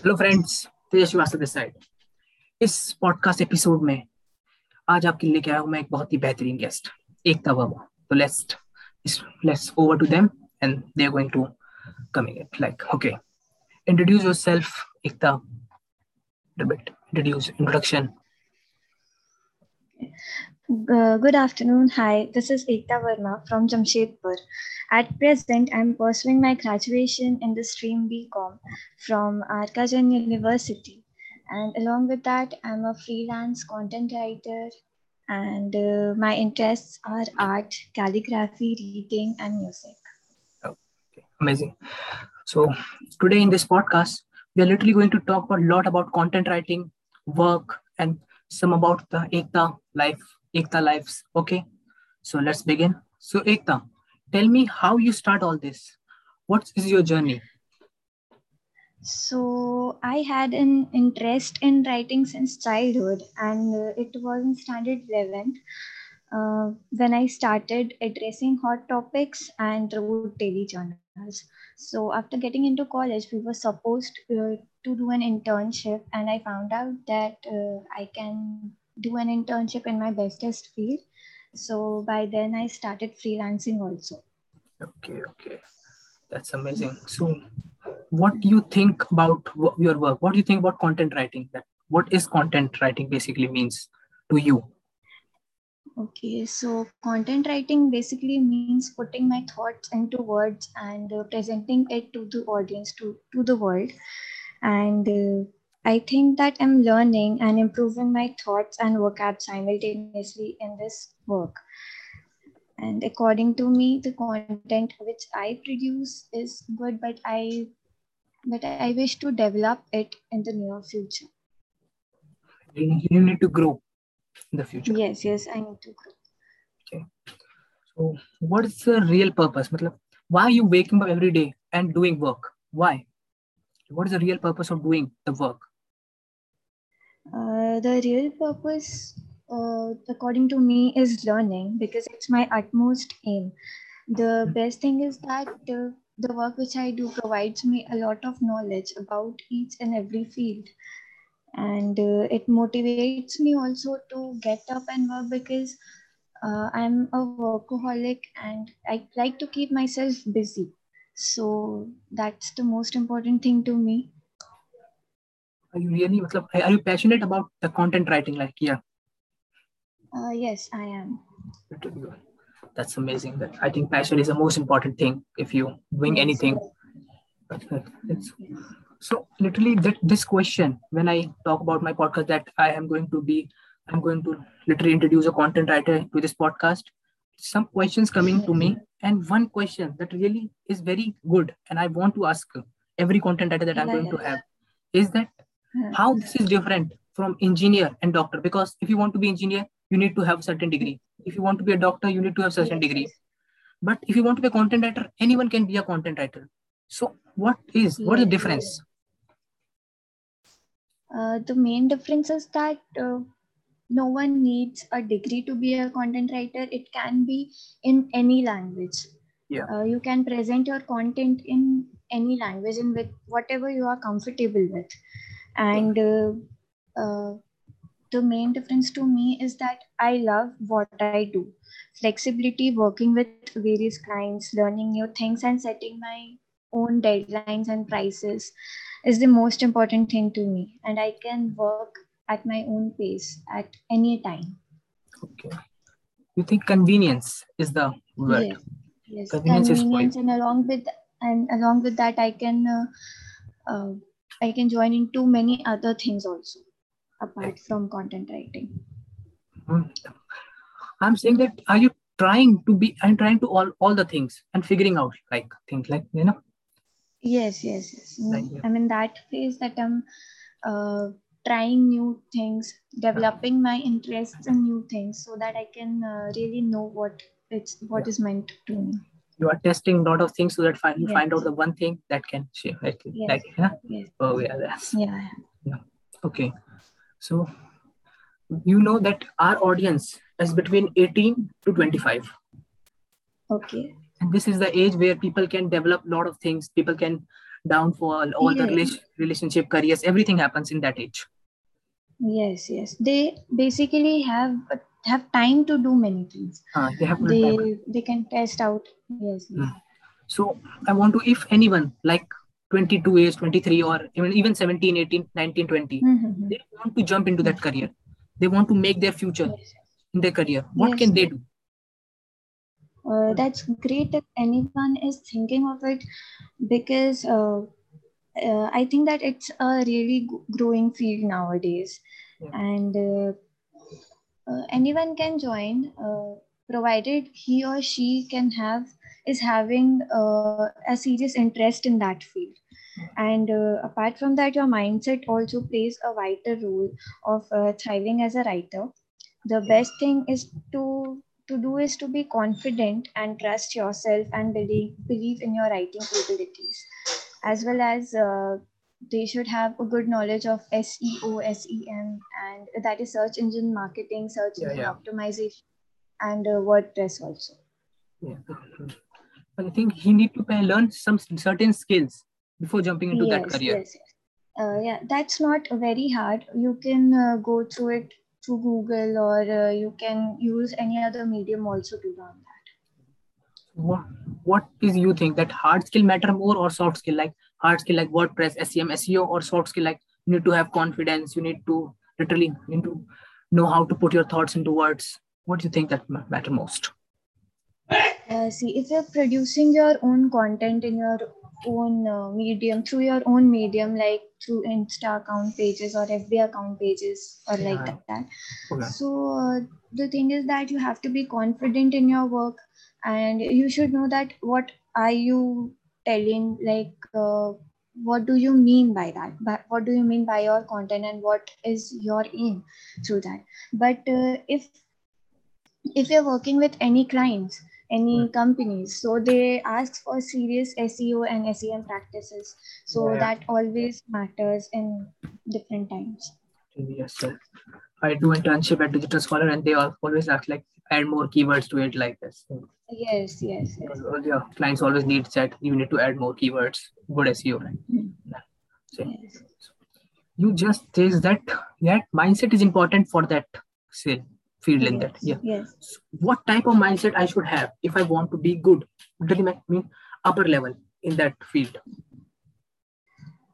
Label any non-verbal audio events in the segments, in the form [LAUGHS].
Hello friends Tej Srivastava this side इस podcast episode में आज आपके लिए क्या हूँ मैं एक बहुत ही बेहतरीन गेस्ट एकता वर्मा तो let's let's over to them and they are going to coming it like okay introduce yourself Ekta. Bit introduce, introduction Uh, good afternoon. Hi, this is Ekta Verma from Jamshedpur. At present, I'm pursuing my graduation in the stream BCom from Arka Jain University. And along with that, I'm a freelance content writer, and uh, my interests are art, calligraphy, reading, and music. okay amazing so today in this podcast we are literally going to talk a lot about content writing work and some about the ekta life ekta lives. Okay. So let's begin. So ekta tell me how you start all this. What is your journey? So I had an interest in writing since childhood, and uh, it was in standard 11 uh, when I started addressing hot topics and wrote daily journals. So after getting into college, we were supposed uh, to do an internship, and I found out that uh, I can do an internship in my bestest field. So by then, I started freelancing also. okay okay that's amazing so what do you think about your work what do you think about content writing what is content writing basically means to you Okay, so content writing basically means putting my thoughts into words and uh, presenting it to the audience, to, to the world. And uh, I think that I'm learning and improving my thoughts and vocab simultaneously in this work. And according to me, the content which I produce is good, but I but I wish to develop it in the near future. you need to grow in the future Yes, yes, I need to grow. so what is the real purpose matlab, why are you waking up every day and doing work why what is the real purpose of doing the work Uh, the real purpose, uh, according to me, is learning because it's my utmost aim. The best thing is that uh, the work which I do provides me a lot of knowledge about each and every field. And uh, it motivates me also to get up and work because uh, I'm a workaholic and I like to keep myself busy. So that's the most important thing to me. Are you really matlab, are you passionate about the content writing like yeah? Uh, yes, I am. that's amazing that i think passion is the most important thing if you doing anything. So literally that this question when i talk about my podcast that i am going to be i'm going to literally introduce a content writer to this podcast. Some questions coming to me and one question that really is very good and i want to ask every content writer that i'm going to have is that how this is different from engineer and doctor because if you want to be engineer you need to have certain degree if you want to be a doctor you need to have certain yes, degree but if you want to be a content writer anyone can be a content writer so what is what is the difference Uh, the main difference is that uh, no one needs a degree to be a content writer. It can be in any language. Yeah. Uh, you can present your content in any language and with whatever you are comfortable with. And uh, uh, the main difference to me is that I love what I do. Flexibility, working with various clients, learning new things, and setting my own deadlines and prices is the most important thing to me. And i can work at my own pace at any time. Okay. You think convenience is the word? Yes. Yes. Convenience is convenience and along with and along with that i can uh, uh, i can join into many other things also apart from content writing Hmm. i'm saying that are you trying to be i'm trying to all all the things and figuring out like things like you know yes yes yes Mm, Like, yeah. i'm in that phase that i'm uh, trying new things developing my interests in new things so that i can uh, really know what it's what Yeah. is meant to me you are testing a lot of things so that fi- you find out the one thing that can shape like, Yes. like yeah? yes. Oh yeah that's yeah okay. So you know that our audience is between 18 to 25 okay. And this is the age where people can develop a lot of things. People can downfall all the Yeah. rela- relationship careers everything happens in that age. Yes, yes. They basically have have time to do many things. uh, they have time. They they can test out. Yes. Hmm. so i want to if anyone like 22 age 23 or even even 17 18 19 20 Mhm. they want to jump into that career they want to make their future Yes. in their career what Yes. can they do Uh, that's great if anyone is thinking of it because uh, uh, I think that it's a really growing field nowadays, Yeah. and uh, anyone can join uh, provided he or she can have is having uh, a serious interest in that field. And uh, apart from that, your mindset also plays a vital role of uh, thriving as a writer. The best thing is to to do is to be confident and trust yourself and believe, believe in your writing capabilities as well as uh, they should have a good knowledge of seo sem and that is search engine marketing search Yeah, engine yeah. optimization and uh, wordpress also. Yeah but i think he need to learn some certain skills before jumping into that career. yes, yes. Uh, yeah that's not very hard. You can uh, go through it through google or uh, you can use any other medium also to learn that. What what is you think that hard skill matter more or soft skill? Like hard skill like wordpress sem seo or soft skill like you need to have confidence you need to literally you need to know how to put your thoughts into words what do you think that ma- matter most Uh, see, if you're producing your own content in your own uh, medium, through your own medium, like through Insta account pages or FB account pages or like Yeah. that. okay. So, uh, the thing is that you have to be confident in your work and you should know that what are you telling, like, uh, what do you mean by that? But what do you mean by your content and what is your aim through that? But uh, if if you're working with any clients any Right. companies so they ask for serious seo and sem practices so Yeah. that always matters in different times yes sir i do internship at digital scholar and they always ask like add more keywords to it like this. Yes yes yes. All your clients always need that you need to add more keywords good seo right? Mm. so yes. you just says that that mindset is important for that sale field in that yes, yeah. yes. What type of mindset I should have if I want to be good, literally ma- mean upper level in that field.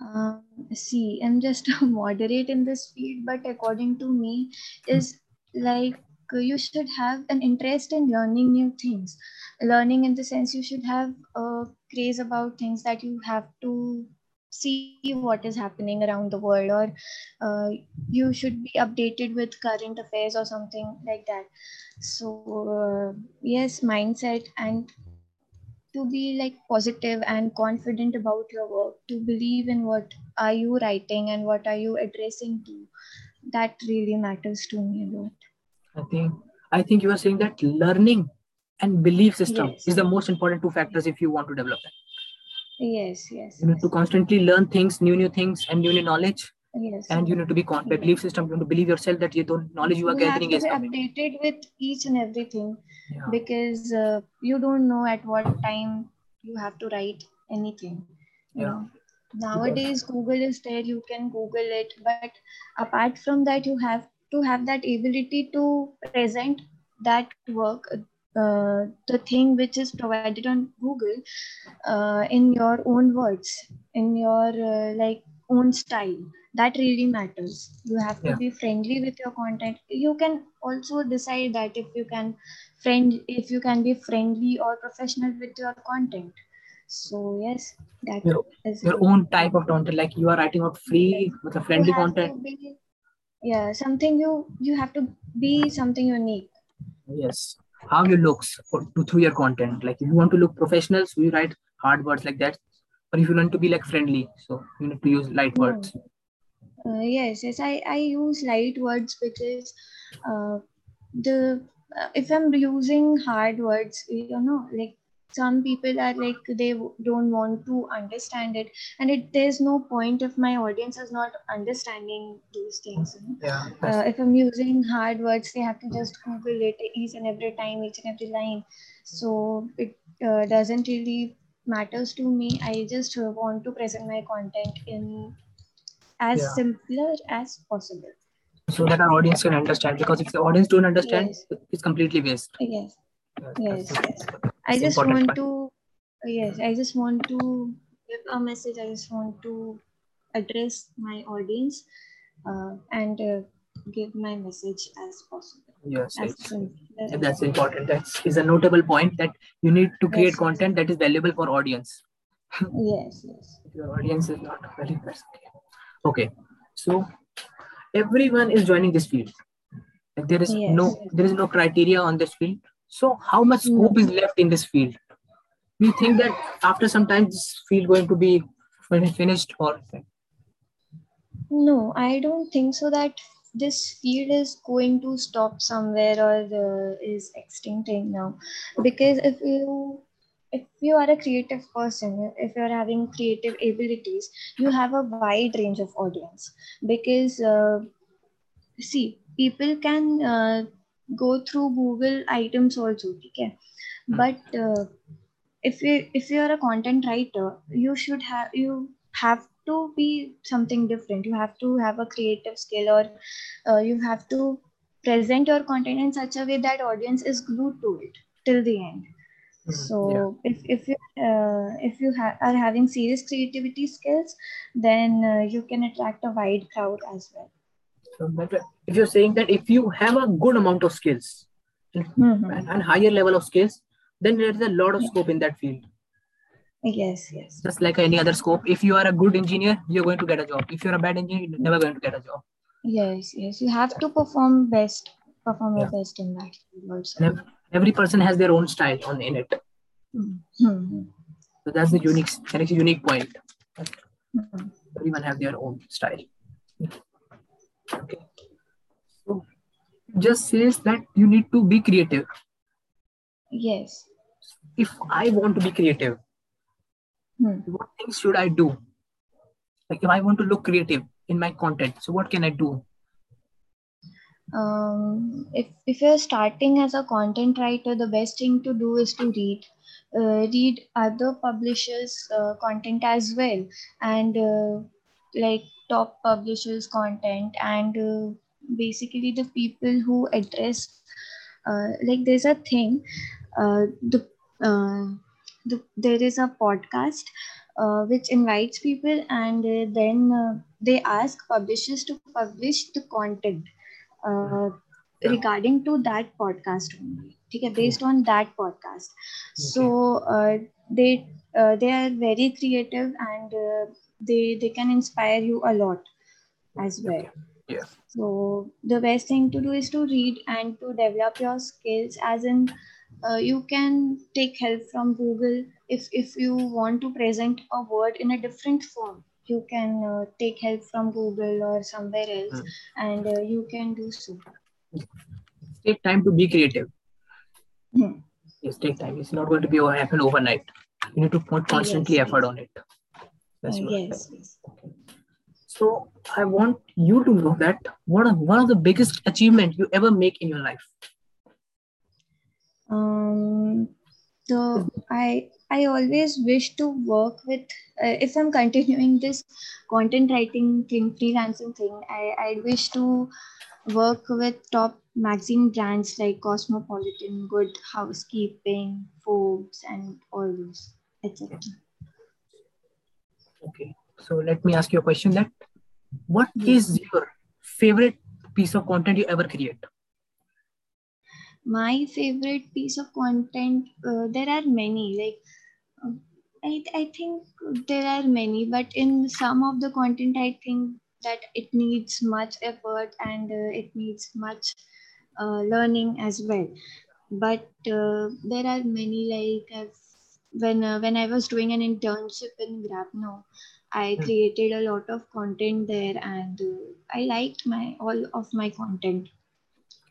Um, see i'm just a [LAUGHS] moderate in this field but according to me is like uh, you should have an interest in learning new things. Learning in the sense you should have a craze about things that you have to see what is happening around the world or uh, you should be updated with current affairs or something like that. So uh, yes mindset and to be like positive and confident about your work to believe in what are you writing and what are you addressing to that really matters to me a lot I think I think you are saying that learning and belief system Yes. is the most important two factors if you want to develop it. yes yes You need to constantly learn things, new new things, and new new knowledge, yes and you need to be confident. Belief system. You need to believe yourself that you don't knowledge you are you have gathering to is be coming. updated with each and everything Yeah. because uh, you don't know at what time you have to write anything you know nowadays google is there you can google it but apart from that you have to have that ability to present that work uh, the thing which is provided on google uh, in your own words in your uh, like own style that really matters you have to Yeah. be friendly with your content you can also decide that if you can friend if you can be friendly or professional with your content so yes that Your- is Your own type of content, like you are writing out free with a friendly content. be yeah something you you have to be something unique Yes. How you looks for, to through your content. Like if you want to look professional, so you write hard words like that. Or if you want to be like friendly, so you need to use light No. words. Uh, yes, yes, I, I use light words because uh, the uh, if I'm using hard words, you know, like some people are like they don't want to understand it, and it there's no point if my audience is not understanding those things. You know? Yeah. uh, if I'm using hard words, they have to just Google it each and every time, each and every line. So it uh, doesn't really matters to me i just want to present my content in as Yeah. simpler as possible So that our audience can understand. Because if the audience don't understand, Yes. it's completely waste. yes yes yes i just want part. to yes i just want to give a message i just want to address my audience uh, and uh, give my message as possible Yes, as that's important. That's a notable point that you need to create Yes. content that is valuable for audience. [LAUGHS] yes yes If your audience is not very that's okay. So everyone is joining this field. There is Yes. no there is no criteria on this field. So how much scope is left in this field? Do you think that after some time this field going to be finished or No, I don't think so that this field is going to stop somewhere or uh, is extincting now. Because if you if you are a creative person, if you are having creative abilities, you have a wide range of audience. Because uh, see, people can uh, go through Google items also, okay? Hmm. But uh, if you if you are a content writer, you should have you have to be something different. You have to have a creative skill, or uh, you have to present your content in such a way that audience is glued to it till the end. So if if you uh, if you ha- are having serious creativity skills, then uh, you can attract a wide crowd as well. So that- if you're saying that if you have a good amount of skills Mhm. and, and higher level of skills, then there is a lot of Yeah. scope in that field. Yes, yes, Just like any other scope. If you are a good engineer, you're going to get a job. If you're a bad engineer, you're never going to get a job. yes, yes. You have to perform best, perform your best in that field also. Every person has their own style on in it. Mhm. So that's the unique that's a unique point. Mhm. Everyone have their own style. Okay. So just says that you need to be creative. Yes. If I want to be creative, Hmm. what things should I do? Like if I want to look creative in my content, so what can I do? Um, if if you're starting as a content writer, the best thing to do is to read, uh, read other publishers' uh, content as well, and uh, like top publishers' content, and uh, basically the people who address, uh, like there's a thing, uh, the the there is a podcast. Uh, which invites people and uh, then uh, they ask publishers to publish the content uh, regarding to that podcast only. okay based on that podcast. So uh, they uh, they are very creative and uh, they they can inspire you a lot as well. Yeah. so the best thing to do is to read and to develop your skills as in uh, you can take help from google if if you want to present a word in a different form you can uh, take help from google or somewhere else Mm. and uh, you can do so Take time to be creative. Hmm. Yes, take time. It's not going to be over, happen overnight. You need to put constantly Yes, effort yes. on it. That's Uh, yes, yes. So I want you to know that what are one of the biggest achievement you ever make in your life. Um, so I I always wish to work with uh, if I'm [LAUGHS] continuing this content writing thing, freelancing thing. I I wish to work with top magazine brands like Cosmopolitan, Good Housekeeping, Forbes, and all those, etc. Okay. So let me ask you a question that what is your favorite piece of content you ever create? my favorite piece of content uh, there are many like I, I think there are many but in some of the content i think that it needs much effort and uh, it needs much uh, learning as well but uh, there are many like when uh, when i was doing an internship in GrabOn i Hmm. created a lot of content there and uh, i liked my all of my content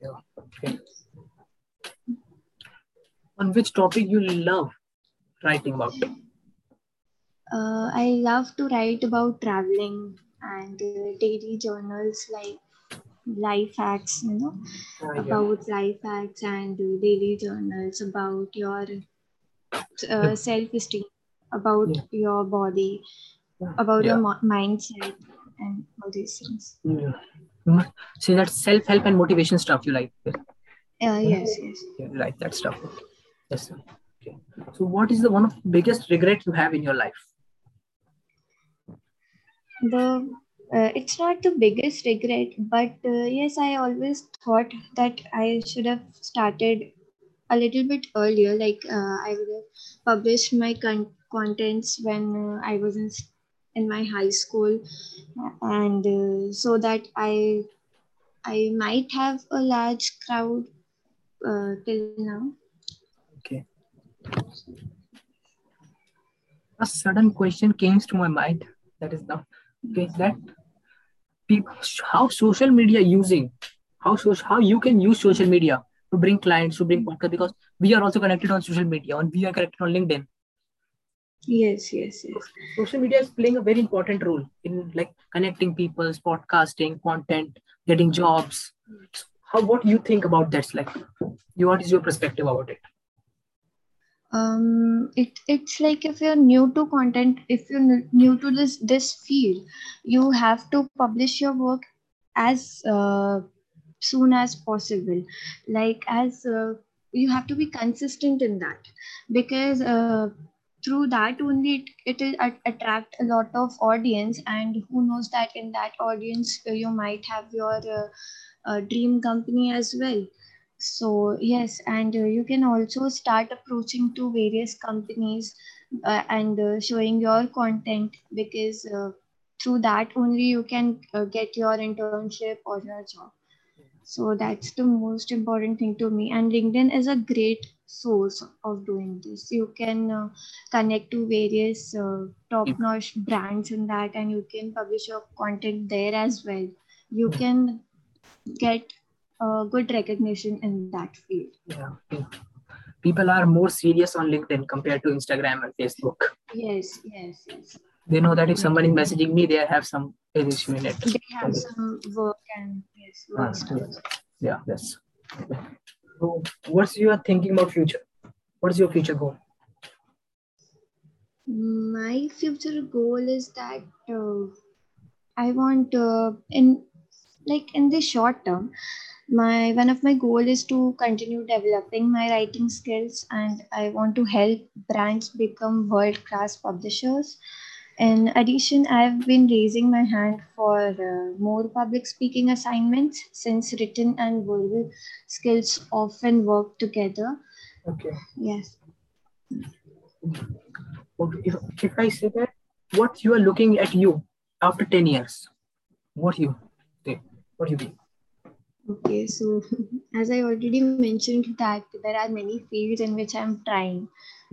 Yeah. Okay. On which topic you love writing about? Uh, I love to write about traveling and uh, daily journals like life hacks, you know, yeah. about life hacks and daily journals about your uh, [LAUGHS] self esteem about Yeah. your body, about your mindset, and all these things. Yeah. [LAUGHS] So that's self-help and motivation stuff you like. Yeah, Uh, yes, yes. you like that stuff. Yes. Okay. So what is the one of the biggest regret you have in your life? The uh, it's not the biggest regret, but uh, yes, I always thought that I should have started a little bit earlier. Like uh, I would have published my con- contents when uh, I was in in my high school, and uh, so that I I might have a large crowd uh, till now. A sudden question came to my mind. That is now okay. That people, how social media using, how social, how you can use social media to bring clients, to bring podcast because we are also connected on social media and we are connected on LinkedIn. Yes, yes, yes. Social media is playing a very important role in like connecting people, podcasting, content, getting jobs. How what you think about that? Like, what is your perspective about it? Um it it's like if you're new to content if you're new to this this field you have to publish your work as uh, soon as possible. Like as uh, you have to be consistent in that. Because uh, through that only it, it will at- attract a lot of audience and who knows that in that audience uh, you might have your uh, uh, dream company as well so yes and uh, you can also start approaching to various companies uh, and uh, showing your content because uh, through that only you can uh, get your internship or your job. So that's the most important thing to me and linkedin is a great source of doing this. You can uh, connect to various top notch brands in that and you can publish your content there as well. You can get uh, good recognition in that field Yeah. People are more serious on LinkedIn compared to Instagram and Facebook. yes yes yes They know that if somebody is messaging me, they have some issue in it. they have some work and yes work Ah. Yeah, that's. So, what's your thinking about future? What's your future goal? my future goal is that uh, i want uh, in like in the short term my one of my goal is to continue developing my writing skills and i want to help brands become world class publishers in addition i've been raising my hand for uh, more public speaking assignments since written and verbal skills often work together Okay. yes okay. If, if I say that, what you are looking at you after 10 years, what you? What you think? Okay, so [LAUGHS] as I already mentioned that there are many fields in which I'm trying,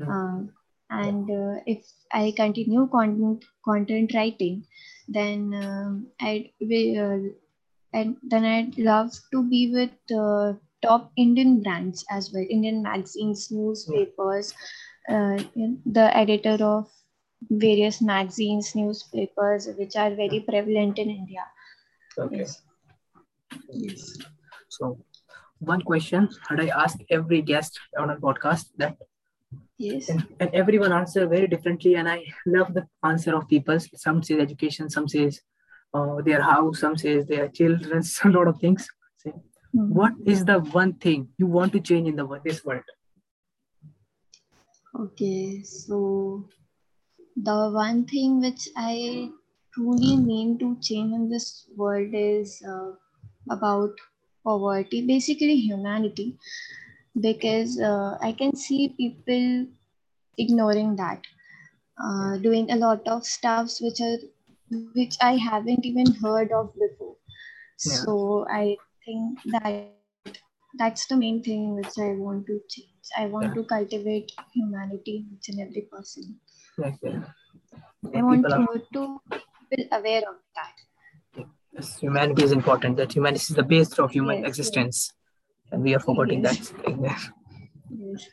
um, and uh, if I continue content content writing, then um, I'd uh, and then I'd love to be with uh, top Indian brands as well, Indian magazines, newspapers, uh, the editor of various magazines, newspapers, which are very prevalent in India. Okay. Yes. Yes. So, one question that I ask every guest on a podcast that Yes. and, and everyone answer very differently and i love the answer of people some say education some says uh, their house some says their children [LAUGHS] a lot of things Say, Hmm. what is the one thing you want to change in the world this world Okay, so the one thing which I truly mean to change in this world is uh, about poverty, basically humanity, because uh, I can see people ignoring that, uh, doing a lot of stuffs which are which I haven't even heard of before. Yeah. So I think that that's the main thing which I want to change. I want Yeah. to cultivate humanity in each and every person. like uh, I want are, to, to people aware of that. Yes, humanity is important that humanity is the base of human Yes, yes. existence and we are forgetting Yes. that Yes.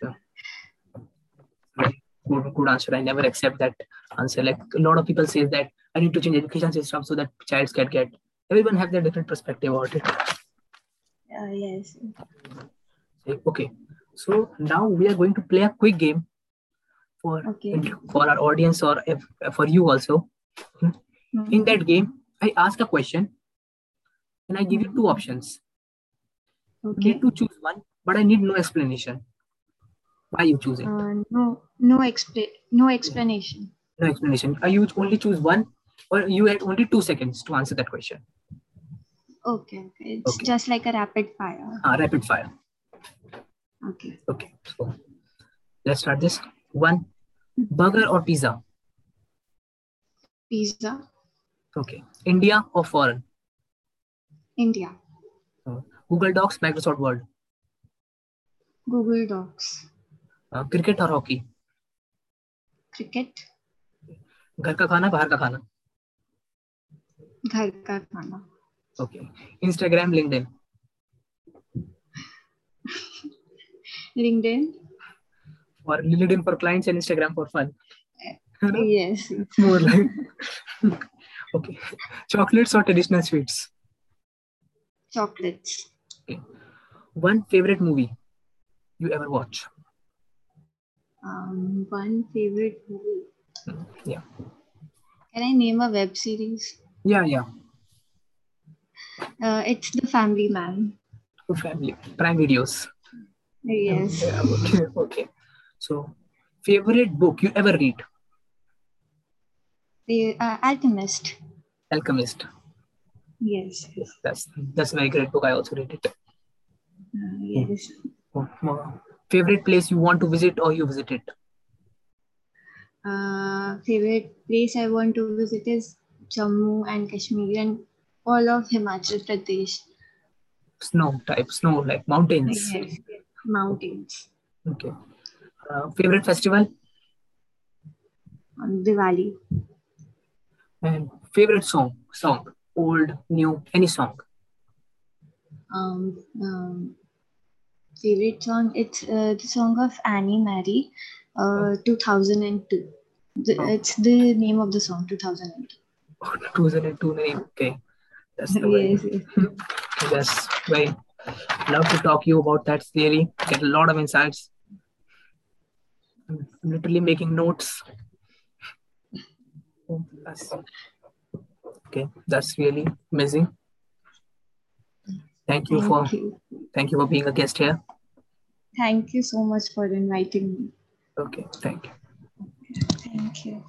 good, good answer i never accept that answer like a lot of people say that i need to change education system so that child can get everyone have their different perspective about it Uh, yes. Okay so now we are going to play a quick game for Okay. for our audience or if, for you also. Mhm. In that game, I ask a question and I give you two options. You Okay. need to choose one, but I need no explanation. Why you choose it? Uh, no, no expla- no explanation. No explanation. I you only choose one, or you had only two seconds to answer that question. Okay, okay. It's Okay. just like a rapid fire. Ah, rapid fire. Okay. Okay, so let's start this. One, burger or pizza? Pizza, okay India और foreign India Google Docs Microsoft Word Google Docs cricket और hockey cricket घर का खाना बाहर का खाना घर का खाना ओके इंस्टाग्राम लिंक्डइन लिंक्डइन और LinkedIn for clients and Instagram for fun yes more like okay chocolates or traditional sweets Chocolates. Okay. one favorite movie you ever watch Um, one favorite movie. yeah Can I name a web series? yeah yeah Uh, it's The Family Man. Good family prime videos Yes. Yeah, okay okay so favorite book you ever read The uh, Alchemist. alchemist Yes. that's that's a very great book i also read it Uh, yes. Oh, oh. favorite place you want to visit or you visited Uh, favorite place I want to visit is Jammu and Kashmir and all of Himachal Pradesh. snow type snow like mountains Yes. Mountains. okay uh, favorite festival On Diwali. And favorite song song old new any song Um, um, favorite song it's uh, the song of Anne-Marie, uh, 2002. The, Oh. It's the name of the song 2002. 2002 name. Okay. That's the way. Yes, yes. [LAUGHS] That's very love to talk you about that theory. Get a lot of insights. I'm literally making notes. That's- okay, that's really amazing. Thank you for Thank you. thank you for being a guest here. Thank you so much for inviting me. Okay, thank you. Thank you.